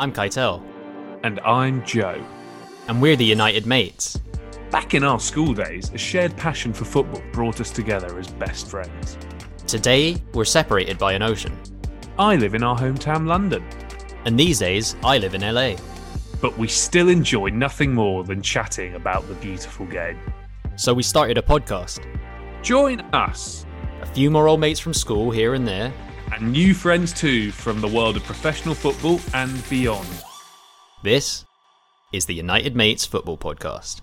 I'm Keitel. And I'm Joe. And we're the United Mates. Back in our school days, a shared passion for football brought us together as best friends. Today, we're separated by an ocean. I live in our hometown, London. And these days, I live in LA. But we still enjoy nothing more than chatting about the beautiful game. So we started a podcast. Join us. A few more old mates from school here and there. And new friends too from the world of professional football and beyond. This is the United Mates Football Podcast.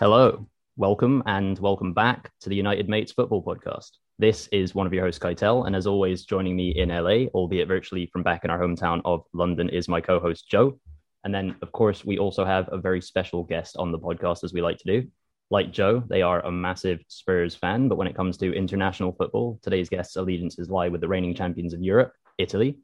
Hello, welcome and welcome back to the United Mates Football Podcast. This is one of your hosts, Keitel, and as always, joining me in LA, albeit virtually from back in our hometown of London, is my co host, Joe. And then, of course, we also have a very special guest on the podcast, as we like to do. Like Joe, they are a massive Spurs fan, but when it comes to international football, today's guest's allegiances lie with the reigning champions of Europe, Italy.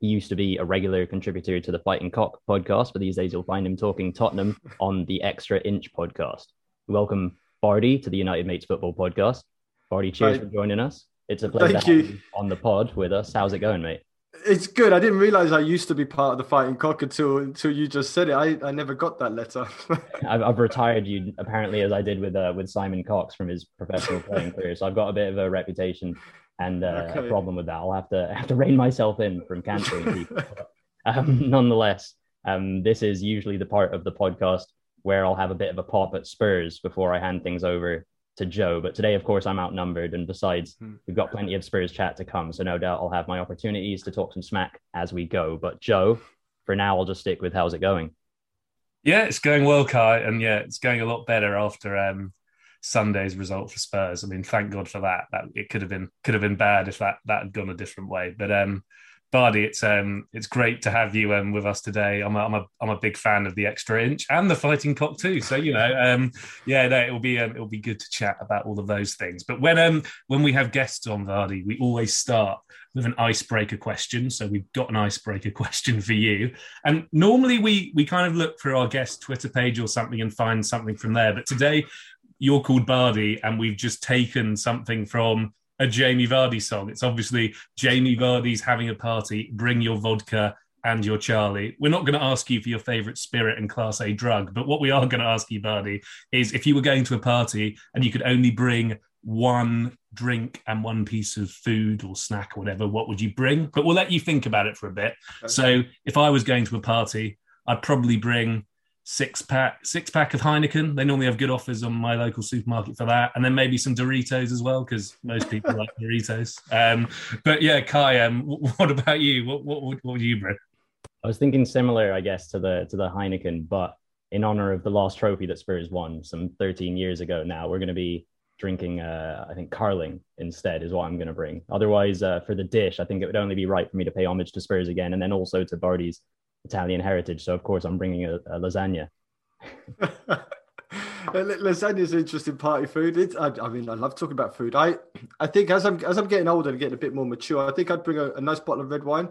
He used to be a regular contributor to the Fighting Cock podcast, but these days you'll find him talking Tottenham on the Extra Inch podcast welcome Bardi to the United Mates Football Podcast. Bardi, cheers Hi. for joining us. It's a pleasure Thank you. on the pod with us. How's it going, mate? It's good. I didn't realize I used to be part of the Fighting Cock until until you just said it. I, I never got that letter. I've, I've, retired you apparently as I did with uh, with Simon Cox from his professional playing career. So I've got a bit of a reputation and uh, okay. a problem with that. I'll have to have to rein myself in from cancering people. um, nonetheless, um, this is usually the part of the podcast where I'll have a bit of a pop at Spurs before I hand things over to Joe. But today, of course, I'm outnumbered. And besides, hmm. we've got plenty of Spurs chat to come. So no doubt I'll have my opportunities to talk some smack as we go. But Joe, for now, I'll just stick with how's it going? Yeah, it's going well, Kai. And yeah, it's going a lot better after um, Sunday's result for Spurs. I mean, thank God for that. That it could have been could have been bad if that that had gone a different way. But um, Bardi, it's um, it's great to have you um, with us today. I'm a, I'm a I'm a big fan of the extra inch and the fighting cock too. So you know, um, yeah, no, it'll be um, it'll be good to chat about all of those things. But when um when we have guests on Vardy, we always start with an icebreaker question. So we've got an icebreaker question for you. And normally we we kind of look for our guest Twitter page or something and find something from there. But today you're called Bardi, and we've just taken something from a Jamie Vardy song. It's obviously Jamie Vardy's having a party. Bring your vodka and your Charlie. We're not going to ask you for your favorite spirit and class A drug, but what we are going to ask you, Vardy, is if you were going to a party and you could only bring one drink and one piece of food or snack or whatever, what would you bring? But we'll let you think about it for a bit. Okay. So if I was going to a party, I'd probably bring six pack six pack of Heineken. They normally have good offers on my local supermarket for that, and then maybe some Doritos as well because most people like Doritos. Um, but yeah, Kai, um, what about you? What, what, what would you bring? I was thinking similar, I guess, to the to the Heineken, but in honor of the last trophy that Spurs won some 13 years ago. Now we're going to be drinking, uh, I think, Carling instead is what I'm going to bring. Otherwise, uh, for the dish, I think it would only be right for me to pay homage to Spurs again, and then also to Bardi's Italian heritage. So of course I'm bringing a, a lasagna. lasagna is interesting party food. It, I, I, mean, I love talking about food. I, I think as I'm as I'm getting older and getting a bit more mature, I think I'd bring a, a nice bottle of red wine.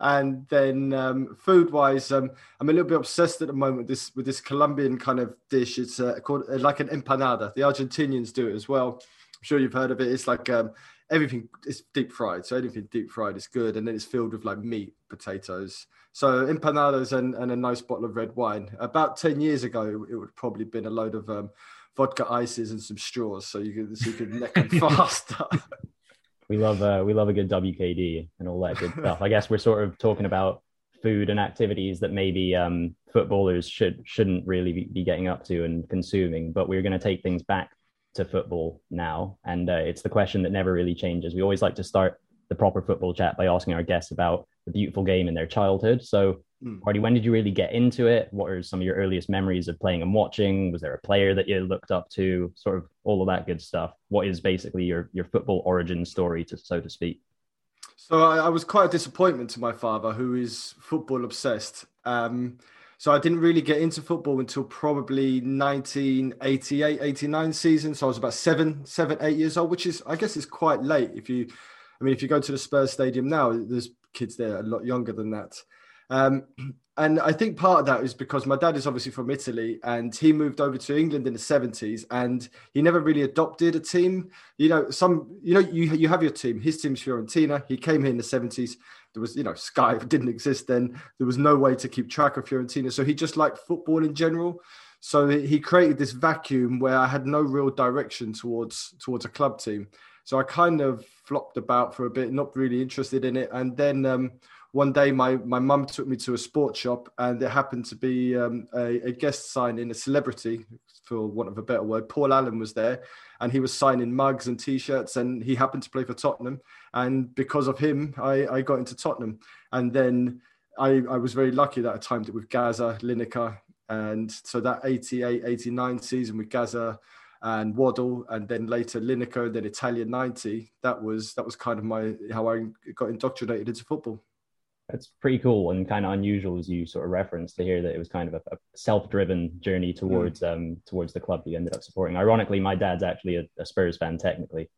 And then um, food wise, um, I'm a little bit obsessed at the moment with this with this Colombian kind of dish. It's uh, called uh, like an empanada. The Argentinians do it as well. I'm sure you've heard of it. It's like um, everything is deep fried, so anything deep fried is good, and then it's filled with like meat, potatoes. So empanadas and, and a nice bottle of red wine. About ten years ago, it would probably been a load of um, vodka ices and some straws, so you could so you could neck them faster. we love uh, we love a good WKD and all that good stuff. I guess we're sort of talking about food and activities that maybe um, footballers should shouldn't really be getting up to and consuming, but we're going to take things back to football now, and uh, it's the question that never really changes. We always like to start the proper football chat by asking our guests about the beautiful game in their childhood. So, mm. Marty, when did you really get into it? What are some of your earliest memories of playing and watching? Was there a player that you looked up to? Sort of all of that good stuff. What is basically your your football origin story, to so to speak? So I, I was quite a disappointment to my father, who is football obsessed. Um, so I didn't really get into football until probably 1988, 89 season. So I was about seven, seven, eight years old, which is, I guess, is quite late. If you, I mean, if you go to the Spurs Stadium now, there's kids there a lot younger than that. Um, and I think part of that is because my dad is obviously from Italy and he moved over to England in the 70s and he never really adopted a team. You know, some, you know, you, you have your team. His team's Fiorentina. He came here in the 70s. There was, you know, Sky didn't exist then. There was no way to keep track of Fiorentina. So he just liked football in general. So he created this vacuum where I had no real direction towards towards a club team. So I kind of flopped about for a bit, not really interested in it. And then um, one day my my mum took me to a sports shop and it happened to be um, a, a, guest signing a celebrity for want of a better word paul allen was there and he was signing mugs and t-shirts and he happened to play for tottenham and because of him i, I got into tottenham and then I, I was very lucky that i timed it with gazza lineker and so that 88 89 season with gazza and Waddle, and then later Lineker, then Italia '90. That was that was kind of my how I got indoctrinated into football. That's pretty cool and kind of unusual, as you sort of referenced to hear that it was kind of a, a self-driven journey hmm. towards mm. um towards the club you ended up supporting. Ironically, my dad's actually a, a Spurs fan technically,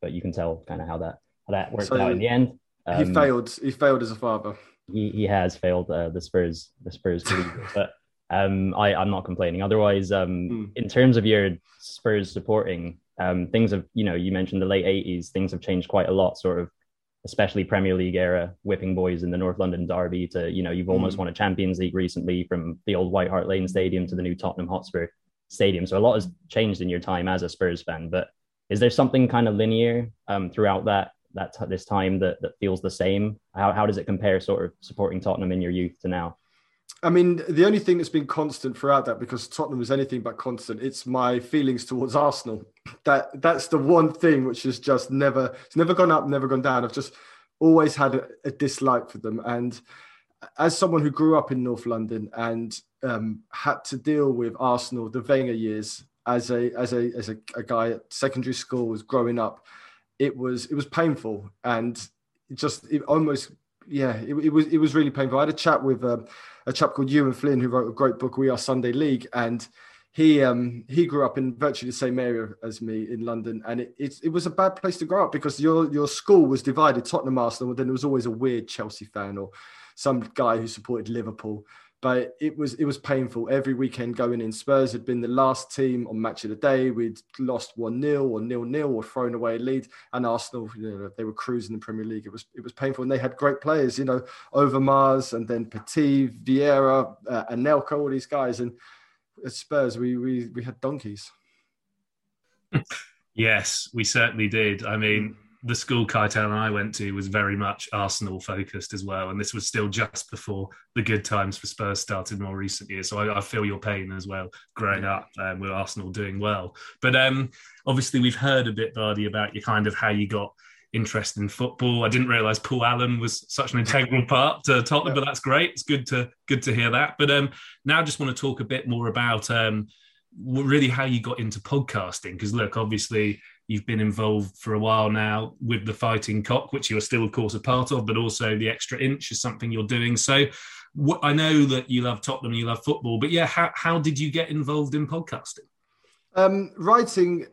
but you can tell kind of how that how that worked so out in the end. Um, he failed. He failed as a father. He he has failed uh, the Spurs the Spurs but um I I'm not complaining. Otherwise, um mm. in terms of your Spurs supporting, um things have you know you mentioned the late '80s. Things have changed quite a lot, sort of especially Premier League era, whipping boys in the North London derby to, you know, you've almost mm. won a Champions League recently from the old White Hart Lane Stadium to the new Tottenham Hotspur Stadium. So a lot has changed in your time as a Spurs fan. But is there something kind of linear um, throughout that that t- this time that that feels the same? How how does it compare, sort of supporting Tottenham in your youth to now? I mean, the only thing that's been constant throughout that, because Tottenham is anything but constant, it's my feelings towards Arsenal. That that's the one thing which has just never, it's never gone up, never gone down. I've just always had a, a dislike for them, and as someone who grew up in North London and um, had to deal with Arsenal, the Wenger years, as a as a as a, a guy at secondary school was growing up, it was it was painful and just it almost yeah it, it was it was really painful. I had a chat with. Um, a chap called Ewan Flynn who wrote a great book, We Are Sunday League, and he um, he grew up in virtually the same area as me in London, and it, it, it was a bad place to grow up because your your school was divided, Tottenham, Arsenal, then there was always a weird Chelsea fan or some guy who supported Liverpool but it was it was painful every weekend going in. Spurs had been the last team on match of the day. We'd lost one 0 or nil nil or thrown away a lead, and Arsenal, you know, they were cruising the Premier League. It was it was painful, and they had great players, you know, Overmars and then Petit, Vieira, uh, Anelka, all these guys, and at Spurs we we we had donkeys. Yes, we certainly did. I mean, the school Keitel and I went to was very much Arsenal focused as well, and this was still just before the good times for Spurs started more recent years. So I, I feel your pain as well, growing up um, with Arsenal doing well. But um, obviously, we've heard a bit, Bardi, about your kind of how you got interested in football. I didn't realise Paul Allen was such an integral part to Tottenham, yeah. but that's great. It's good to good to hear that. But um, now I just want to talk a bit more about um, really how you got into podcasting because look obviously You've been involved for a while now with the Fighting Cock, which you are still, of course, a part of, but also the Extra Inch is something you're doing. So I know that you love Tottenham, you love football, but yeah, how, how did you get involved in podcasting? Um, writing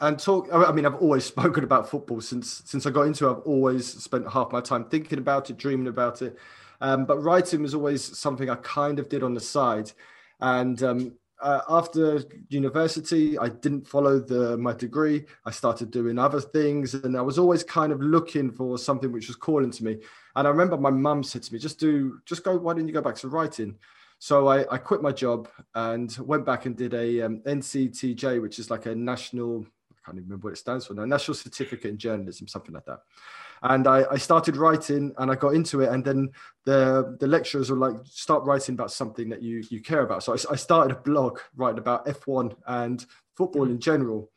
and talk. I mean, I've always spoken about football since since I got into it. I've always spent half my time thinking about it, dreaming about it. Um, but writing was always something I kind of did on the side. And um, uh, after university, I didn't follow the my degree. I started doing other things, and I was always kind of looking for something which was calling to me. And I remember my mum said to me, "Just do, just go. Why didn't you go back to writing?" So I, I quit my job and went back and did a um, NCTJ, which is like a national. I can't even remember what it stands for now. National Certificate in Journalism, something like that and I, I, started writing and I got into it and then the the lecturers were like start writing about something that you you care about so I, I started a blog writing about F1 and football in general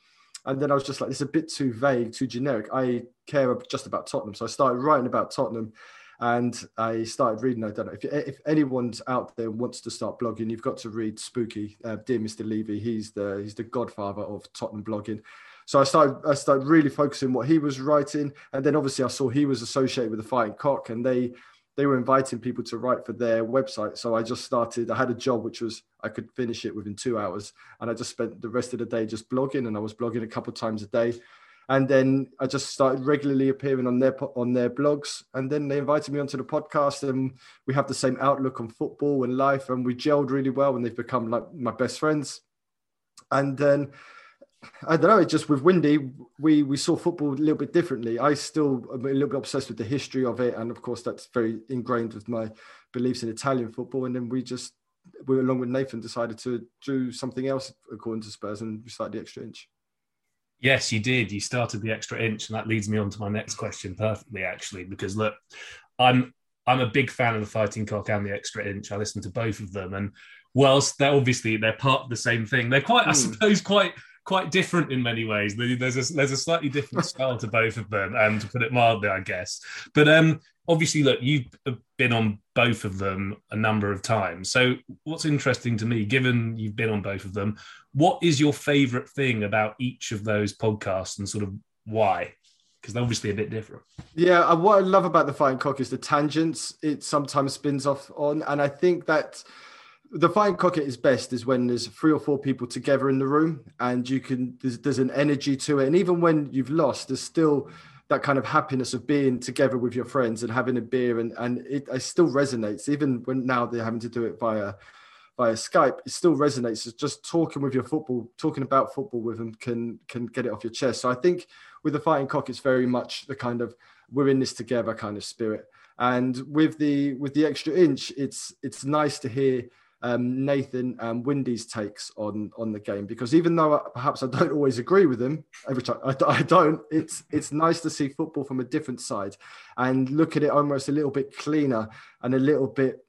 and then I was just like it's a bit too vague too generic I care just about Tottenham so I started writing about Tottenham and I started reading. I don't know if, if anyone's out there wants to start blogging, you've got to read Spooky, uh, dear Mr. Levy. He's the he's the godfather of Tottenham blogging. So I started I started really focusing what he was writing, and then obviously I saw he was associated with the Fighting Cock, and they they were inviting people to write for their website. So I just started. I had a job which was I could finish it within two hours, and I just spent the rest of the day just blogging, and I was blogging a couple of times a day. and then I just started regularly appearing on their on their blogs, and then they invited me onto the podcast, and we have the same outlook on football and life, and we gelled really well, and they've become like my best friends. And then I don't know, it just with Windy, we we saw football a little bit differently. I still am a little bit obsessed with the history of it, and of course that's very ingrained with my beliefs in Italian football. And then we just we along with Nathan decided to do something else according to Spurs, and we started the extra inch. Yes, you did. You started the extra inch, and that leads me on to my next question perfectly, actually, because look, I'm I'm a big fan of the Fighting Cock and the Extra Inch. I listen to both of them, and whilst they're obviously they're part of the same thing, they're quite, mm. I hmm. suppose, quite quite different in many ways. There's a there's a slightly different style to both of them, um, to put it mildly, I guess. But um, obviously, look, you've been on both of them a number of times. So, what's interesting to me, given you've been on both of them, what is your favorite thing about each of those podcasts and sort of why? Because they're obviously a bit different. Yeah, uh, what I love about the Fighting Cock is the tangents it sometimes spins off on, and I think that the Fighting Cock is best is when there's three or four people together in the room, and you can there's, there's an energy to it, and even when you've lost, there's still that kind of happiness of being together with your friends and having a beer and and it, it still resonates. Even when now they're having to do it via via Skype it still resonates. It's just talking with your football talking about football with them can can get it off your chest. So I think with the fighting cock it's very much the kind of we're in this together kind of spirit. And with the with the extra inch it's it's nice to hear um, Nathan and Windy's takes on on the game because even though I, perhaps I don't always agree with him every time I, I, don't, it's it's nice to see football from a different side and look at it almost a little bit cleaner and a little bit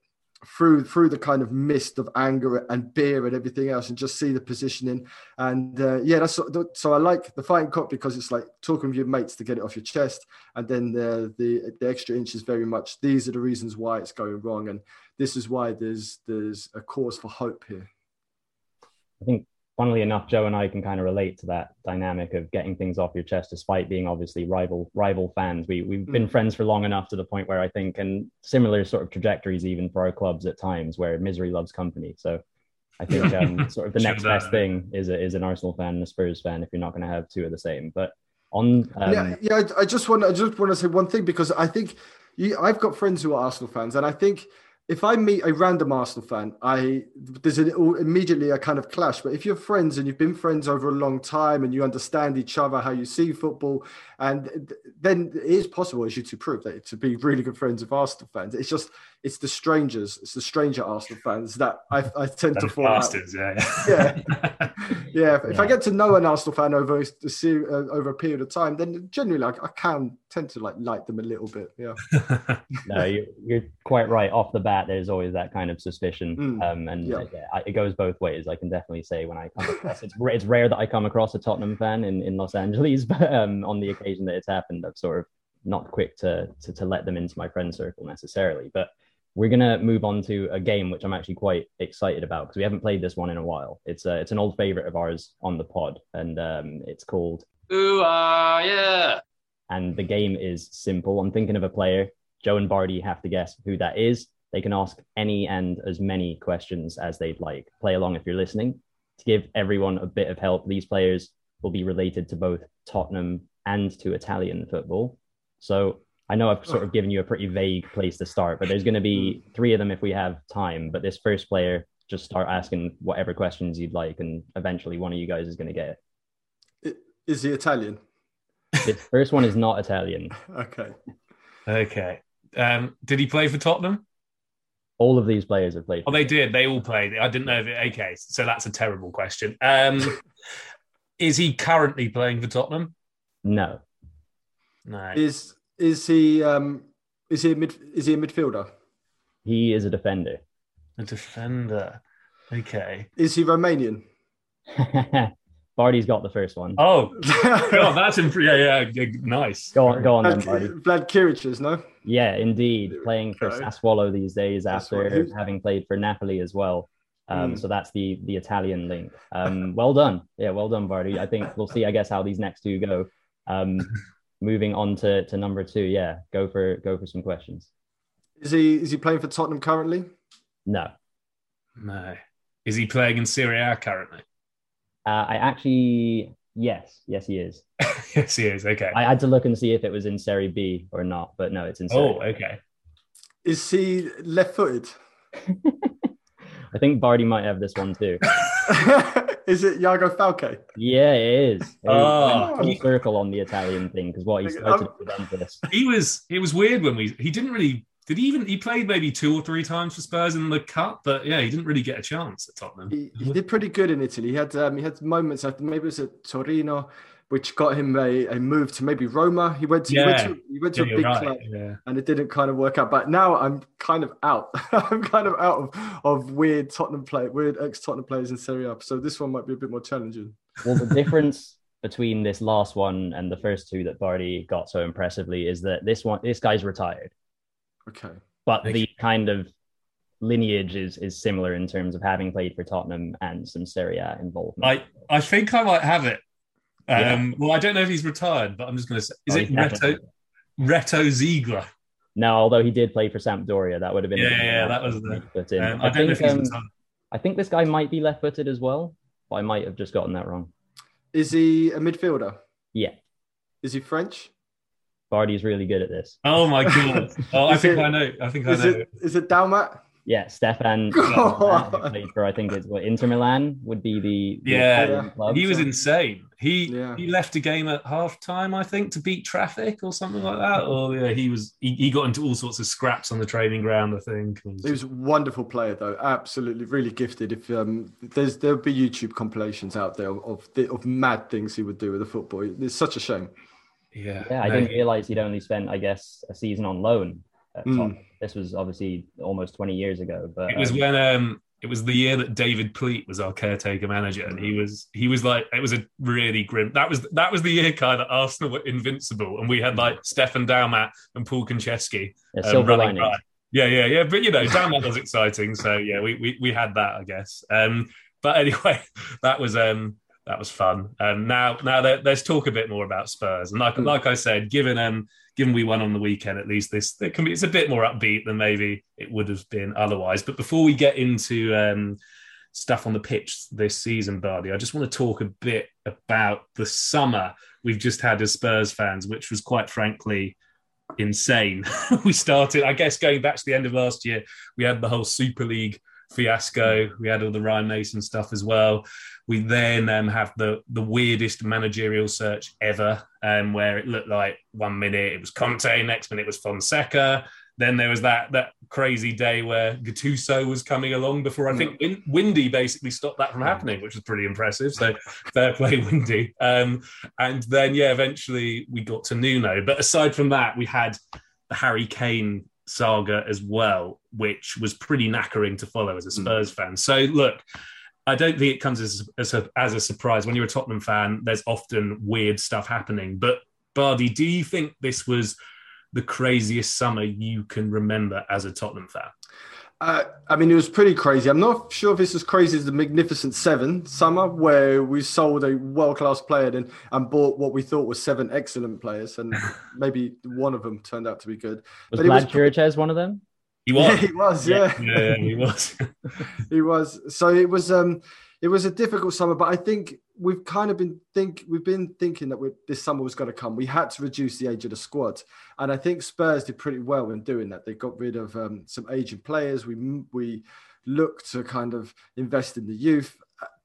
through through the kind of mist of anger and beer and everything else and just see the positioning. And uh, yeah that's so I like the fighting cock because it's like talking with your mates to get it off your chest and then the the, the extra inch is very much. These are the reasons why it's going wrong and this is why there's there's a cause for hope here I think funnily enough, Joe and I can kind of relate to that dynamic of getting things off your chest, despite being obviously rival rival fans. We we've been mm. friends for long enough to the point where I think, and similar sort of trajectories even for our clubs at times, where misery loves company. So I think um, sort of the next best thing is a, is an Arsenal fan and a Spurs fan if you're not going to have two of the same. But on um, yeah, yeah, I, I just want I just want to say one thing because I think you, I've got friends who are Arsenal fans, and I think if I meet a random Arsenal fan, I there's an, immediately a kind of clash. But if you're friends and you've been friends over a long time and you understand each other, how you see football, and then it is possible, as you to prove that to be really good friends with Arsenal fans. It's just it's the strangers, it's the stranger Arsenal fans that I, I tend to fall bastards, out. Yeah, yeah, yeah. If yeah. I get to know an Arsenal fan over the uh, over a period of time, then generally like, I can tend to like like them a little bit. Yeah. no, you, you're quite right. Off the bat, there's always that kind of suspicion, mm, um, and yeah. yeah. it goes both ways. I can definitely say when I come across it's it's rare that I come across a Tottenham fan in, in Los Angeles, but um, on the occasion that it's happened, I've sort of not quick to, to to let them into my friend circle necessarily, but we're gonna move on to a game which I'm actually quite excited about because we haven't played this one in a while. It's a, it's an old favorite of ours on the pod, and um, it's called Ooh uh, yeah. And the game is simple. I'm thinking of a player. Joe and Bardi have to guess who that is. They can ask any and as many questions as they'd like. Play along if you're listening. To give everyone a bit of help, these players will be related to both Tottenham and to Italian football. So I know I've sort of given you a pretty vague place to start, but there's going to be hmm. three of them if we have time. But this first player, just start asking whatever questions you'd like, and eventually one of you guys is going to get it. Is he Italian? The first one is not Italian. okay. Okay. Um, did he play for Tottenham? All of these players have played. Oh, they did. They all played. I didn't know if it. Okay, so that's a terrible question. Um, is he currently playing for Tottenham? No. No. Is is he um is he a mid is he a midfielder? He is a defender. A defender. Okay. Is he Romanian? Bardi's got the first one. Oh, God, that's imp- yeah, yeah, nice. Go on, go on, then, Bardi. Vlad Chiriches, no? Yeah, indeed. Playing for Sassuolo these days after having played for Napoli as well. Um, mm. So that's the the Italian link. Um, well done. Yeah, well done, Barty. I think we'll see. I guess how these next two go. Um, moving on to, to number two, yeah, go for go for some questions. Is he is he playing for Tottenham currently? No. No. Is he playing in Serie A currently? Uh, I actually Yes, yes, he is. yes, he is. Okay. I had to look and see if it was in Serie B or not, but no, it's in Serie oh, okay. Is he left-footed? I think Bardi might have this one too. is it Iago Falque? Yeah, it is. Oh. Full circle on the Italian thing because what he started I'm- with Juventus. He was. It was weird when we. He didn't really. Did he even? He played maybe two or three times for Spurs in the cup, but yeah, he didn't really get a chance at Tottenham. He, he did pretty good in Italy. He had um, he had moments. I maybe it was at Torino, which got him a, a move to maybe Roma. He went to he went to, he went Yeah, a big right, club. Yeah. and it didn't kind of work out. But now I'm kind of out. I'm kind of out of, of weird Tottenham play, weird ex Tottenham players in Serie A. So this one might be a bit more challenging. Well, the difference between this last one and the first two that Bardi got so impressively is that this one, this guy's retired, Okay. but Okay. the kind of lineage is is similar in terms of having played for Tottenham and some Serie A involvement. I I think I might have it. Um, Yeah. Well, I don't know if he's retired, but I'm just going to say, is Oh, it Reto, Reto Ziegler? No, although he did play for Sampdoria, that would have been. a Yeah, yeah, that was to the- put in. Um, I, I don't know if think he's um, retired. I think this guy might be left-footed as well, but I might have just gotten that wrong. Is he a midfielder? Yeah, Is he French? Bardi's really good at this. Oh my god! Oh, I think it- I know. I think I know. Is know. it is it Dalmat? Yeah, Stefan played for I think it's what Inter Milan would be the, the Yeah, club. He was so- insane. He Yeah. he left a game at half time, I think, to beat traffic or something like that. Or yeah, he was he, he got into all sorts of scraps on the training ground. I think. He was a wonderful player, though. Absolutely, really gifted. If um, there's there'll be YouTube compilations out there of of mad things he would do with the football. It's such a shame. yeah, Yeah, I no, didn't realize he'd only spent, I guess, a season on loan. At Mm. This was obviously almost 20 years ago, but It was um, when um it was the year that David Pleat was our caretaker manager, and he was he was like it was a really grim. That was that was the year, Kai, that Arsenal were invincible, and we had like Stefan Dalmat and Paul Konchesky. yeah, um, running lining. right. Yeah, yeah, yeah. But you know, Dalmat was exciting, so yeah, we, we we had that, I guess. Um, but anyway, that was um that was fun. Um, now now let, let's talk a bit more about Spurs, and like Mm. like I said, given um given we won on the weekend, at least this it can be it's a bit more upbeat than maybe it would have been otherwise. But before we get into um, stuff on the pitch this season, Bardi, I just want to talk a bit about the summer we've just had as Spurs fans, which was quite frankly insane. we started, I guess, going back to the end of last year, we had the whole Super League fiasco. We had all the Ryan Mason stuff as well. We then um, have the the weirdest managerial search ever, um, where it looked like one minute it was Conte, next minute it was Fonseca. Then there was that that crazy day where Gattuso was coming along before I think Win- Windy basically stopped that from happening, which was pretty impressive. So fair play, Windy. Um, and then yeah, eventually we got to Nuno. But aside from that, we had the Harry Kane saga as well, which was pretty knackering to follow as a Spurs fan. So look, I don't think it comes as, as, a, as a surprise. When you're a Tottenham fan, there's often weird stuff happening. But Bardi, do you think this was the craziest summer you can remember as a Tottenham fan? Uh, I mean, it was pretty crazy. I'm not sure if it's as crazy as the Magnificent Seven summer, where we sold a world class player and, and bought what we thought was seven excellent players, and maybe one of them turned out to be good. Was But it was Vlad Chiriches one of them? He Yeah, was. he was. Yeah, yeah, yeah, he was. he was. So it was. Um, it was a difficult summer, but I think we've kind of been think we've been thinking that this summer was going to come. We had to reduce the age of the squad, and I think Spurs did pretty well in doing that. They got rid of um, some aging players. We we looked to kind of invest in the youth,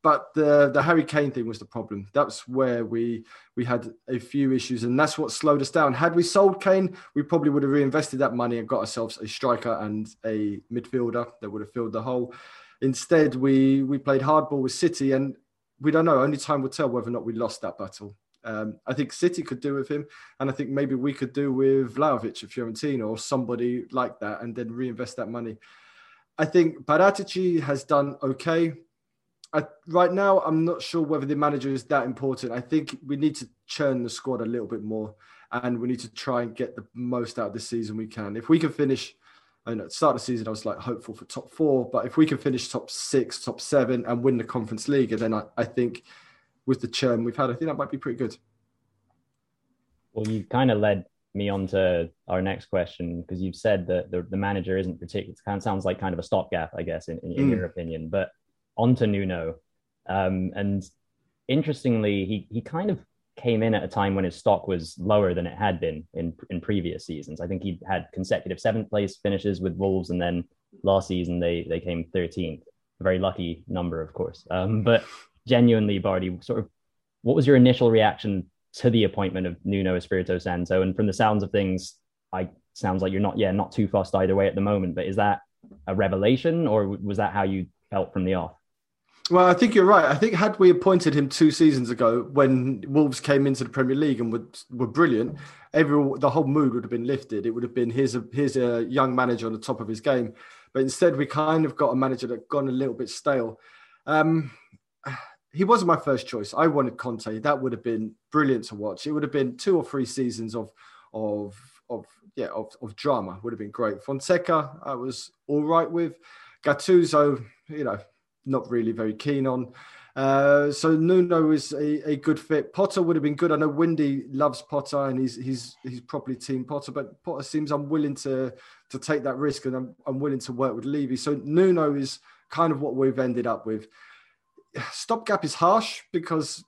but the the Harry Kane thing was the problem. That's where we we had a few issues, and that's what slowed us down. Had we sold Kane, we probably would have reinvested that money and got ourselves a striker and a midfielder that would have filled the hole. Instead, we we played hardball with City, and we don't know. Only time will tell whether or not we lost that battle. Um, I think City could do with him, and I think maybe we could do with Vlahovic at Fiorentina or somebody like that, and then reinvest that money. I think Paratici has done okay. I, right now, I'm not sure whether the manager is that important. I think we need to churn the squad a little bit more, and we need to try and get the most out of this season we can. If we can finish, I know at the start of the season I was like hopeful for top four, but if we can finish top six, top seven, and win the Conference League, then I, I think with the churn we've had, I think that might be pretty good. Well, you kind of led me on to our next question because you've said that the, the manager isn't particular. It kind of sounds like kind of a stopgap, I guess, in, in, in Mm. your opinion. But on to Nuno. Um, and interestingly, he he kind of came in at a time when his stock was lower than it had been in in previous seasons. I think he had consecutive seventh place finishes with Wolves, and then last season they they came 13th. A very lucky number, of course. Um, but genuinely, Bardi, sort of, what was your initial reaction to the appointment of Nuno Espirito Santo? And from the sounds of things, I sounds like you're not yeah not too fussed either way at the moment. But is that a revelation, or was that how you felt from the off? Well, I think you're right. I think had we appointed him two seasons ago, when Wolves came into the Premier League and were, were brilliant, every the whole mood would have been lifted. It would have been here's a here's a young manager on the top of his game. But instead, we kind of got a manager that gone a little bit stale. Um, he wasn't my first choice. I wanted Conte. That would have been brilliant to watch. It would have been two or three seasons of of of yeah of, of drama. Would have been great. Fonseca, I was all right with. Gattuso, you know, not really very keen on. Uh, so Nuno is a, a, good fit. Potter would have been good. I know Windy loves Potter and he's he's he's probably team Potter, but Potter seems unwilling to to take that risk and I'm, I'm willing to work with Levy. So Nuno is kind of what we've ended up with. Stopgap is harsh because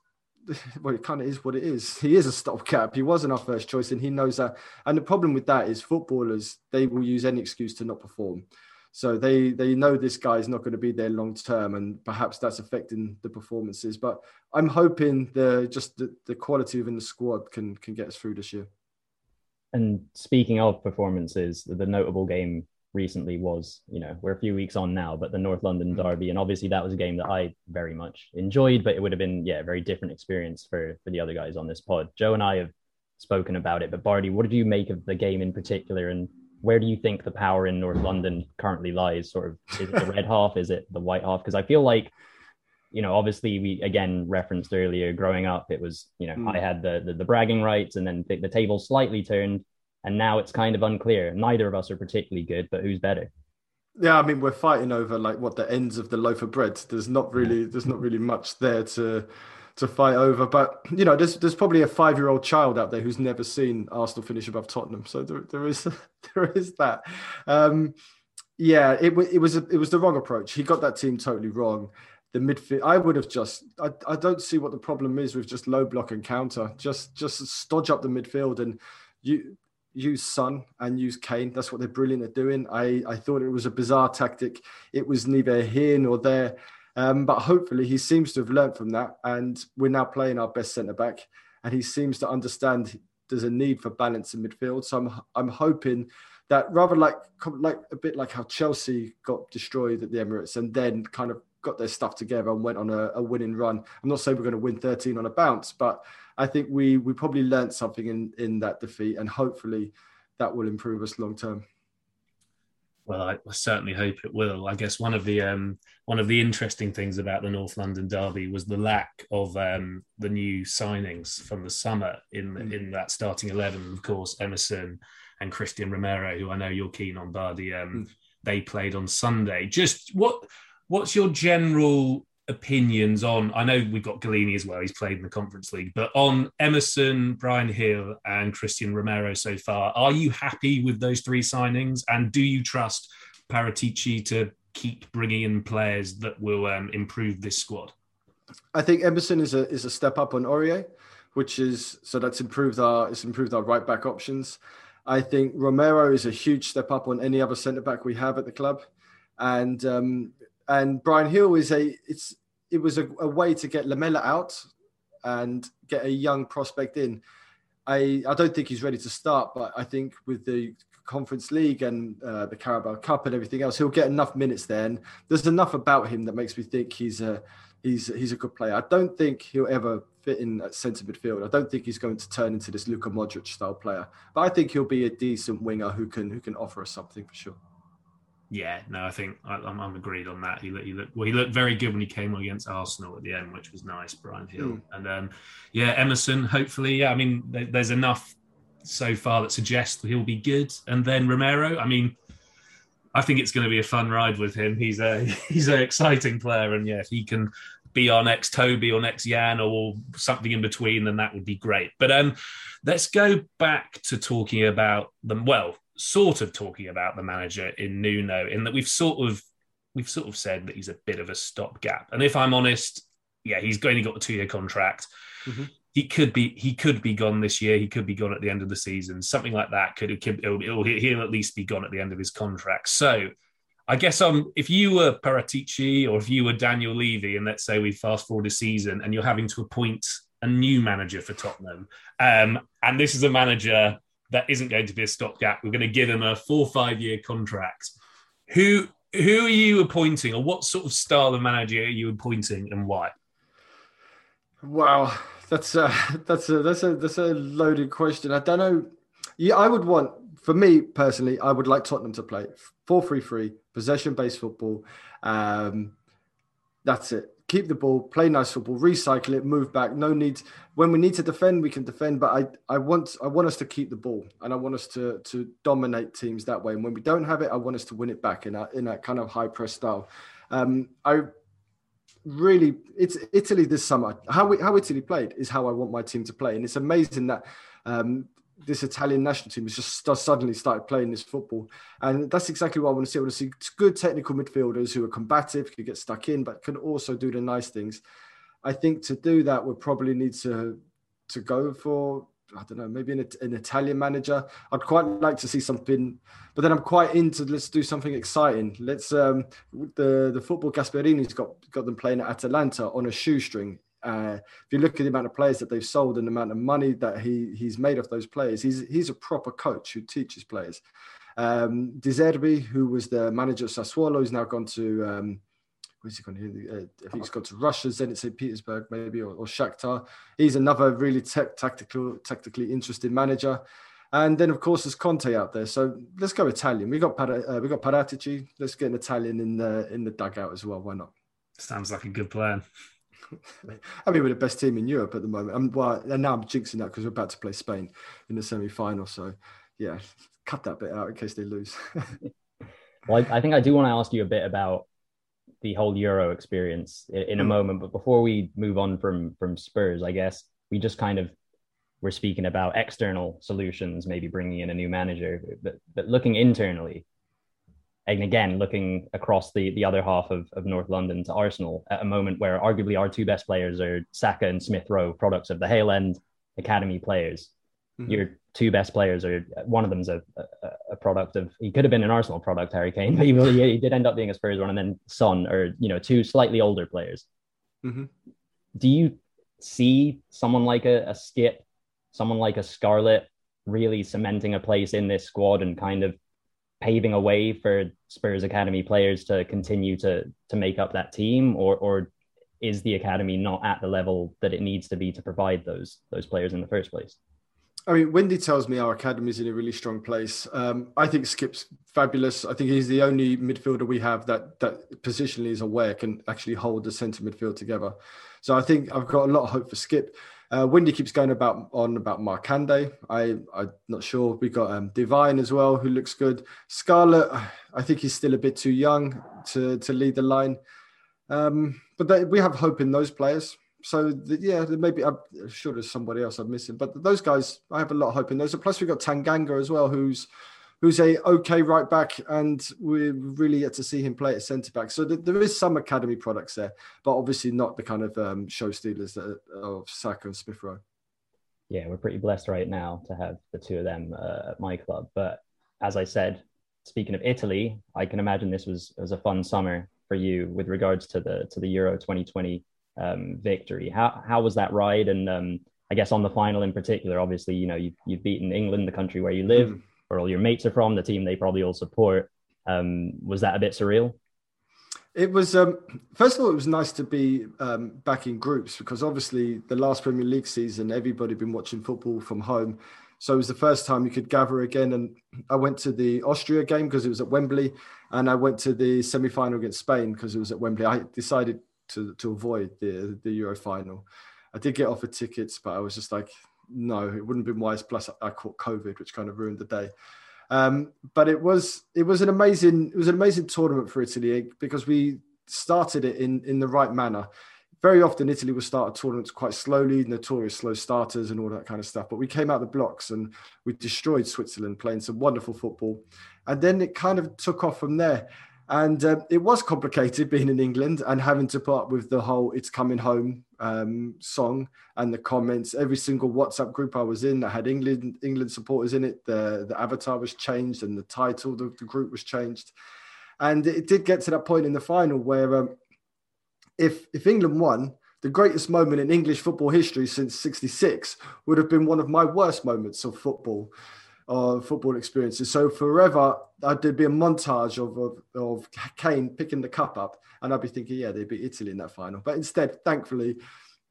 well, it kind of is what it is. He is a stopgap. He wasn't our first choice, and he knows that. And the problem with that is footballers they will use any excuse to not perform. So they they know this guy is not going to be there long term, and perhaps that's affecting the performances. But I'm hoping the just the, the quality within the squad can can get us through this year. And speaking of performances, the notable game recently was, you know, we're a few weeks on now, but the North London mm. Derby, and obviously that was a game that I very much enjoyed, but it would have been, yeah, a very different experience for for the other guys on this pod. Joe and I have spoken about it, but Bardi, what did you make of the game in particular, and where do you think the power in North London currently lies? Sort of, is it the red half? Is it the white half? Because I feel like, you know, obviously we again referenced earlier, growing up, it was, you know, mm. I had the, the, the bragging rights, and then the, the table slightly turned, and now it's kind of unclear. Neither of us are particularly good, but who's better? Yeah, I mean, we're fighting over like what the ends of the loaf of bread. There's not really, there's not really much there to to fight over. But you know, there's there's probably a five year old child out there who's never seen Arsenal finish above Tottenham. So there, there is there is that. Um, yeah, it, it was a, it was the wrong approach. He got that team totally wrong. The midfield, I would have just. I, I don't see what the problem is with just low block and counter. Just just stodge up the midfield and you use Son and use Kane. That's what they're brilliant at doing. I, I thought it was a bizarre tactic. It was neither here nor there. Um, but hopefully, he seems to have learned from that, and we're now playing our best centre back, and he seems to understand there's a need for balance in midfield. So I'm I'm hoping that rather like like a bit like how Chelsea got destroyed at the Emirates and then kind of got their stuff together and went on a, a winning run. I'm not saying we're going to win 13 on a bounce, but I think we we probably learned something in in that defeat, and hopefully that will improve us long term. Well, I, I, certainly hope it will. I guess one of the um, one of the interesting things about the North London derby was the lack of um, the new signings from the summer in mm. in that starting eleven. Of course, Emerson and Cristian Romero, who I know you're keen on, Bardi. Um, mm. They played on Sunday. Just what what's your general opinions on I know we've got Gollini as well, he's played in the conference league, but on Emerson, Bryan Gil, and Cristian Romero so far, are you happy with those three signings? And do you trust Paratici to keep bringing in players that will um, improve this squad? I think Emerson is a is a step up on Aurier, which is so that's improved our it's improved our right back options. I think Romero is a huge step up on any other centre back we have at the club, and um, and Bryan Gil is a it's it was a, a, way to get Lamela out and get a young prospect in. I I don't think he's ready to start, but I think with the Conference League and uh, the Carabao Cup and everything else, he'll get enough minutes there. And there's enough about him that makes me think he's a he's he's a good player. I don't think he'll ever fit in at centre midfield. I don't think he's going to turn into this Luka Modric style player, but I think he'll be a decent winger who can who can offer us something for sure. Yeah, no, I think I, am I'm agreed on that. He looked, he looked well. He looked very good when he came against Arsenal at the end, which was nice. Bryan Gil. mm. and um, yeah, Emerson. Hopefully, yeah. I mean, there's enough so far that suggests he'll be good. And then Romero. I mean, I think it's going to be a fun ride with him. He's a he's an exciting player, and yeah, if he can be our next Toby or next Jan or something in between, then that would be great. But um, let's go back to talking about them. Well, sort of talking about the manager in Nuno, in that we've sort of we've sort of said that he's a bit of a stopgap. And if I'm honest, yeah, he's only got a two year contract. Mm-hmm. He could be he could be gone this year. He could be gone at the end of the season. Something like that could, could it'll, it'll, he'll at least be gone at the end of his contract. So I guess um, if you were Paratici or if you were Daniel Levy, and let's say we fast forward a season and you're having to appoint a new manager for Tottenham, um, and this is a manager that isn't going to be a stopgap. We're going to give him a four or five year contract. Who who are you appointing, or what sort of style of manager are you appointing, and why? Wow, that's a that's a that's a that's a loaded question. I don't know. Yeah, I would want for me personally, I would like Tottenham to play 4 3 3, possession based football. Um, that's it. Keep the ball, play nice football, recycle it, move back. No need when we need to defend, we can defend. But I, I want I want us to keep the ball and I want us to to dominate teams that way. And when we don't have it, I want us to win it back in that in that kind of high press style. Um, I really it's Italy this summer. How we, how Italy played is how I want my team to play, and it's amazing that um, this Italian national team has just suddenly started playing this football. And that's exactly what I want to see. I want to see good technical midfielders who are combative, can get stuck in, but can also do the nice things. I think to do that, we probably need to to go for I don't know, maybe an, an, Italian manager. I'd quite like to see something, but then I'm quite into let's do something exciting. Let's um the the football Gasperini's got got them playing at Atalanta on a shoestring. Uh, if you look at the amount of players that they've sold and the amount of money that he he's made off those players, he's he's a proper coach who teaches players. Um, Zerbi, who was the manager of Sassuolo, has now gone to um, where's he gone? Uh, I think he's gone to Russia, Zenit St. Petersburg, maybe, or, or Shakhtar. He's another really te- tactical, tactically interested manager. And then, of course, there's Conte out there. So let's go Italian. We got uh, we got Paratici. Let's get an Italian in the in the dugout as well. Why not? Sounds like a good plan. I mean, we're the best team in Europe at the moment. I'm, well, and now I'm jinxing that because we're about to play Spain in the semi-final. So, yeah, cut that bit out in case they lose. well, I, I, think I do want to ask you a bit about the whole Euro experience in, in a mm. moment. But before we move on from from Spurs, I guess we just kind of we're speaking about external solutions, maybe bringing in a new manager, but but looking internally, and again looking across the the other half of, of North London to Arsenal at a moment where arguably our two best players are Saka and Smith Rowe, products of the Hale End Academy players. Mm-hmm. Your two best players are one of them's a, a, a, product of he could have been an Arsenal product, Harry Kane, but he, he did end up being a Spurs one, and then Son or you know two slightly older players. Mm-hmm. Do you see someone like a, a Skipp, someone like a Scarlett, really cementing a place in this squad and kind of paving a way for Spurs Academy players to continue to to make up that team, or or is the academy not at the level that it needs to be to provide those those players in the first place? I mean, Windy tells me our academy is in a really strong place. Um, I think Skipp's fabulous. I think he's the only midfielder we have that that positionally is aware can actually hold the centre midfield together. So I think I've got a lot of hope for Skipp. Uh, Windy keeps going about on about Markanday. I I'm not sure. We got um, Devine as well, who looks good. Scarlett, I think he's still a bit too young to to lead the line. Um, but they, we have hope in those players. So the, yeah, maybe I'm sure there's somebody else I'm missing, but those guys, I have a lot of hope in those. Plus we've got Tanganga as well, who's who's a okay right back, and we're really yet to see him play at centre back. So th- there is some academy products there, but obviously not the kind of um, show stealers that, of Saka and Smith Rowe. Yeah, we're pretty blessed right now to have the two of them uh, at my club. But as I said, speaking of Italy, I can imagine this was was a fun summer for you with regards to the to the Euro 2020 um, victory. How how was that ride? And um, I guess on the final in particular, obviously, you know, you've, you've beaten England, the country where you live. Mm where all your mates are from, the team they probably all support. Um, was that a bit surreal? It was. Um, first of all, it was nice to be um, back in groups because obviously the last Premier League season, everybody had been watching football from home. So it was the first time you could gather again. And I went to the Austria game because it was at Wembley, and I went to the semi-final against Spain because it was at Wembley. I decided to to avoid the the Euro final. I did get offered tickets, but I was just like, no, it wouldn't have been wise. Plus, I caught COVID, which kind of ruined the day. Um, but it was it was an amazing it was an amazing tournament for Italy because we started it in in the right manner. Very often, Italy will start tournaments quite slowly, notorious slow starters and all that kind of stuff. But we came out the blocks and we destroyed Switzerland, playing some wonderful football, and then it kind of took off from there. And uh, it was complicated being in England and having to put up with the whole "It's Coming Home" um, song and the comments. Every single WhatsApp group I was in that had England England supporters in it, the the avatar was changed and the title of the group was changed. And it did get to that point in the final where um, if if England won, the greatest moment in English football history since '66 would have been one of my worst moments of football of football experiences. So forever, uh, there'd be a montage of, of, of Kane picking the cup up, and I'd be thinking, yeah, they'd beat Italy in that final. But instead, thankfully,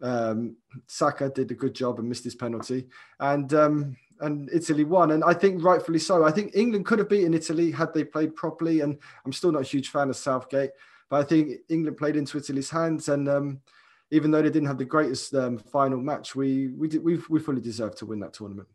um, Saka did a good job and missed his penalty, and um, and Italy won, and I think rightfully so. I think England could have beaten Italy had they played properly, and I'm still not a huge fan of Southgate, but I think England played into Italy's hands, and um, even though they didn't have the greatest um, final match, we we did, we we fully deserved to win that tournament.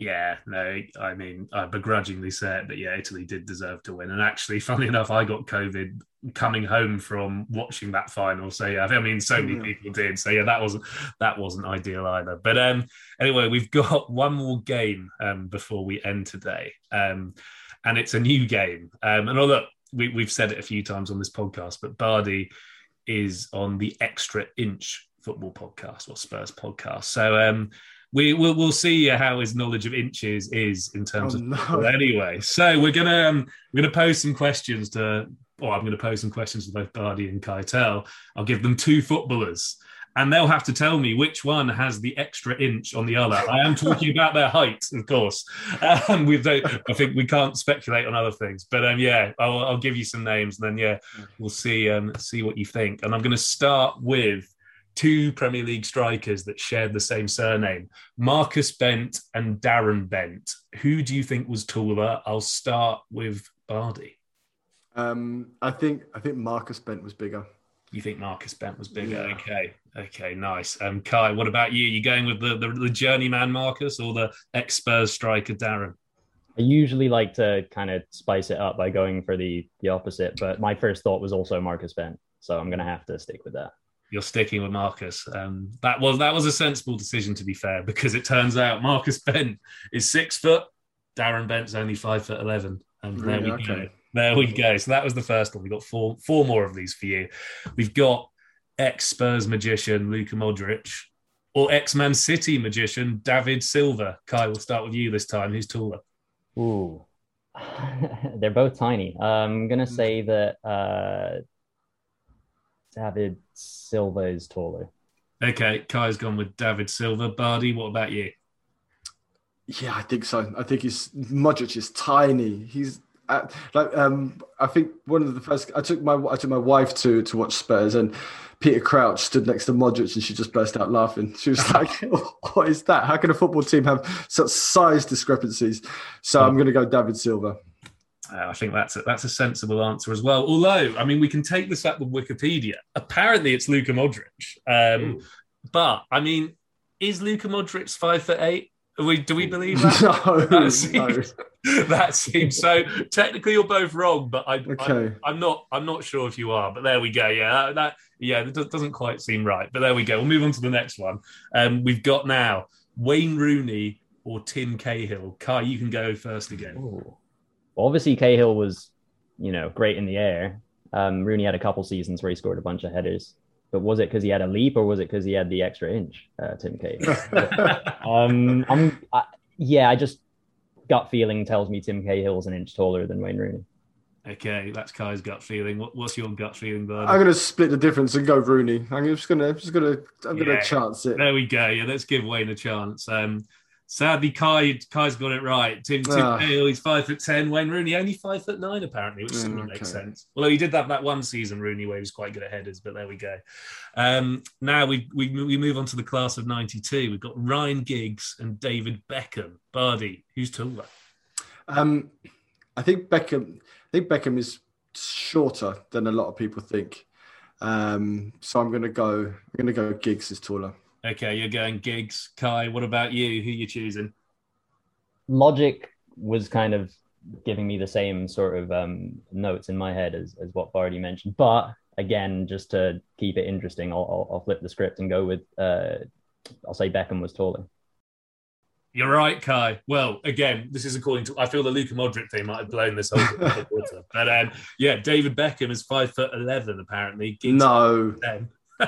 Yeah, no, I mean, I begrudgingly say it, but yeah, Italy did deserve to win. And actually, funnily enough, I got COVID coming home from watching that final. So yeah, I mean, so many people did. So yeah, that wasn't that wasn't ideal either. But um, anyway, we've got one more game um, before we end today, um, and it's a new game. Um, and although we, we've said it a few times on this podcast, but Bardi is on the Extra Inch Football Podcast or Spurs podcast. So um we will we'll see how his knowledge of inches is in terms oh, of no. anyway. So we're gonna um, we're gonna pose some questions to, or I'm gonna pose some questions to both Bardi and Keitel. I'll give them two footballers, and they'll have to tell me which one has the extra inch on the other. I am talking about their height, of course. Um, with I think we can't speculate on other things, but um, yeah, I'll, I'll give you some names, and then yeah, we'll see um, see what you think. And I'm going to start with two Premier League strikers that shared the same surname, Marcus Bent and Darren Bent. Who do you think was taller? I'll start with Bardi. Um, I think I think Marcus Bent was bigger. You think Marcus Bent was bigger? Yeah. Okay, okay, nice. Um, Kai, what about you? You going with the, the, the journeyman Marcus or the ex Spurs striker Darren? I usually like to kind of spice it up by going for the the opposite, but my first thought was also Marcus Bent, so I'm going to have to stick with that you're sticking with Marcus. Um, that was that was a sensible decision to be fair, because it turns out Marcus Bent is six foot, Darren Bent's only five foot eleven. And there we okay. go. There we go. So that was the first one. We got four four more of these for you. We've got ex Spurs magician Luka Modric or ex Man City magician David Silva. Kai, we'll start with you this time. Who's taller? Ooh, they're both tiny. I'm gonna say that uh, David Silva is taller. Okay, Kai's gone with David Silva. Bardi, what about you? Yeah, I think so. I think he's Modric is tiny. He's at, like um, I think one of the first. I took my I took my wife to to watch Spurs, and Peter Crouch stood next to Modric, and she just burst out laughing. She was like, "What is that? How can a football team have such size discrepancies?" So I'm going to go David Silva. Uh, I think that's a, that's a sensible answer as well. Although, I mean, we can take this up with Wikipedia. Apparently, it's Luka Modric. Um, but I mean, is Luka Modric five foot eight? We, do we believe that? no, that seems, no. that seems so. Technically, you're both wrong, but I, okay. I, am not. I'm not sure if you are. But there we go. Yeah, that, that yeah, that doesn't quite seem right. But there we go. We'll move on to the next one. Um, we've got now Wayne Rooney or Tim Cahill. Kai, you can go first again. Ooh. Well, obviously Cahill was, you know, great in the air. Um, Rooney had a couple seasons where he scored a bunch of headers. But was it because he had a leap, or was it because he had the extra inch, uh, Tim Cahill? um, I'm, I, yeah, I just gut feeling tells me Tim Cahill's an inch taller than Wayne Rooney. Okay, that's Kai's gut feeling. What, what's your gut feeling, Bud? I'm going to split the difference and go Rooney. I'm just going to, just going to, I'm going to chance it. There we go. Yeah, let's give Wayne a chance. Um, Sadly, Kai Kai's got it right. Tim Tim oh. Hale, he's five foot ten. Wayne Rooney only five foot nine, apparently, which mm, okay. makes sense. Although he did that that one season, Rooney, where he was quite good at headers. But there we go. Um, now we, we we move on to the class of '92. We've got Ryan Giggs and David Beckham. Bardi, who's taller? Um, I think Beckham. I think Beckham is shorter than a lot of people think. Um, so I'm going to go. I'm going to go. Giggs is taller. Okay, you're going Giggs. Kai, what about you? Who you choosing? Logic was kind of giving me the same sort of um, notes in my head as, as what Bardi mentioned. But again, just to keep it interesting, I'll, I'll, I'll flip the script and go with uh, I'll say Beckham was taller. You're right, Kai. Well, again, this is according to. I feel the Luka Modric thing might have blown this whole quarter, but um, yeah, David Beckham is five foot eleven apparently. Giggs no,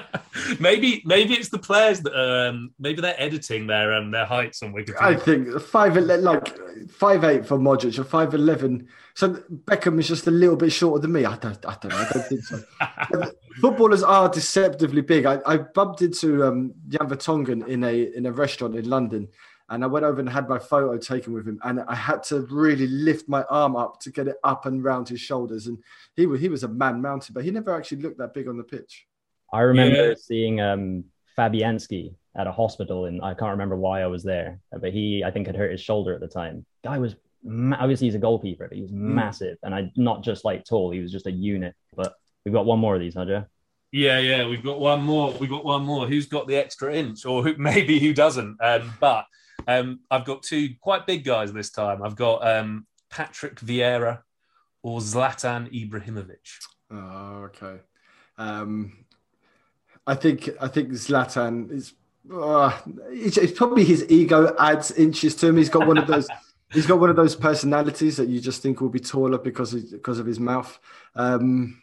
maybe maybe it's the players that um, maybe they're editing their um, their heights on Wikipedia. I think five like five eight for Modric or five eleven. So Beckham is just a little bit shorter than me. I don't I don't know. I don't think so. Footballers are deceptively big. I, I bumped into um, Jan Vertonghen in a in a restaurant in London and I went over and had my photo taken with him, and I had to really lift my arm up to get it up and round his shoulders. And he was he was a man mounted, but he never actually looked that big on the pitch. I remember yeah. seeing um, Fabianski at a hospital, and I can't remember why I was there, but he I think had hurt his shoulder at the time. Guy was ma- obviously he's a goalkeeper, but he was mm. massive, and I not just like tall, he was just a unit. But we've got one more of these, huh, Joe? Yeah, yeah, we've got one more. We've got one more. Who's got the extra inch, or who, maybe who doesn't? Um, but um, I've got two quite big guys this time. I've got um, Patrick Vieira or Zlatan Ibrahimovic. Oh, okay. Um, I think I think Zlatan is. Uh, it's, it's, probably his ego adds inches to him. He's got one of those. he's got one of those personalities that you just think will be taller because of, because of his mouth. Um,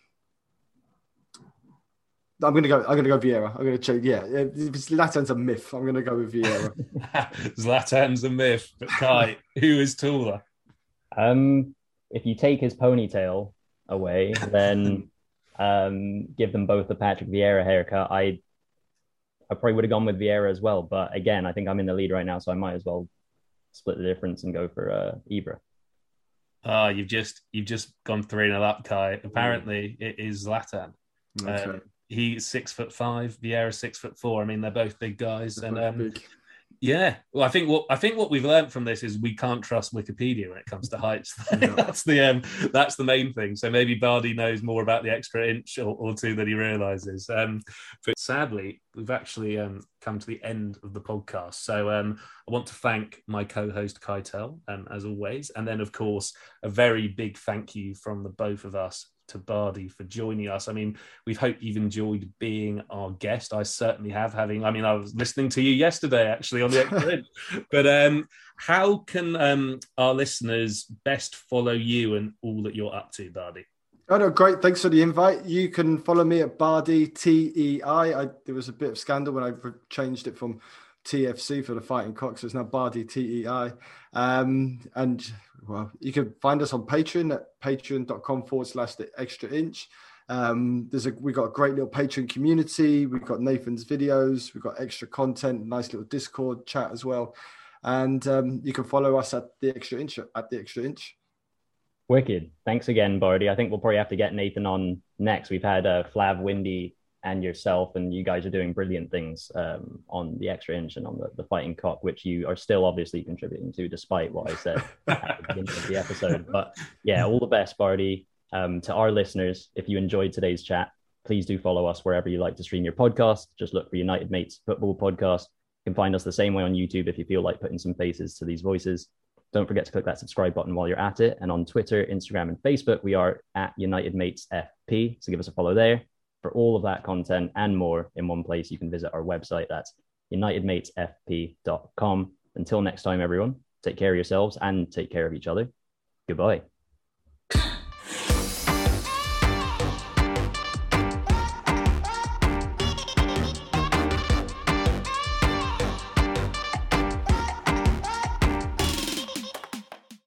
I'm gonna go. I'm gonna go Vieira. I'm gonna change. Yeah, Zlatan's a myth. I'm gonna go with Vieira. Zlatan's a myth, but Kai, who is taller? Um, if you take his ponytail away, then um, give them both the Patrick Vieira haircut. I, I probably would have gone with Vieira as well, but again, I think I'm in the lead right now, so I might as well split the difference and go for uh, Ibra. Oh, you've just you've just gone three nil up, Kai. Apparently, it is Zlatan. Okay. Um, he's six foot five. Vieira six foot four. I mean, they're both big guys, they're and um, big. Yeah. Well, I think what I think what we've learned from this is we can't trust Wikipedia when it comes to heights. that's the um, that's the main thing. So maybe Bardi knows more about the extra inch or, or two that he realizes. Um, but sadly, we've actually um, come to the end of the podcast. So um, I want to thank my co-host Kaitel, um, as always, and then of course a very big thank you from the both of us to Bardi for joining us. I mean, we hope you've enjoyed being our guest. I certainly have. Having, I mean, I was listening to you yesterday actually on the but um, how can um, our listeners best follow you and all that you're up to, Bardi? Oh no, great! Thanks for the invite. You can follow me at Bardi T E I. There was a bit of scandal when I changed it from TFC for the Fighting Cocks. It's now Bardi T E I. Um, and well, you can find us on Patreon at patreon.com forward slash the extra inch. Um, there's a we've got a great little Patreon community. We've got Nathan's videos. We've got extra content, nice little Discord chat as well. And um, you can follow us at the extra inch at the extra inch. Wicked. Thanks again, Bardi. I think we'll probably have to get Nathan on next. We've had uh, Flav Windy and yourself, and you guys are doing brilliant things um, on the extra inch and on the, the fighting cock, which you are still obviously contributing to, despite what I said at the beginning of the episode. But yeah, all the best, Bardi. Um, to our listeners, if you enjoyed today's chat, please do follow us wherever you like to stream your podcast. Just look for United Mates Football Podcast. You can find us the same way on YouTube if you feel like putting some faces to these voices. Don't forget to click that subscribe button while you're at it. And on Twitter, Instagram, and Facebook, we are at United Mates FP. So give us a follow there. For all of that content and more in one place, you can visit our website. That's unitedmatesfp.com. Until next time, everyone, take care of yourselves and take care of each other. Goodbye.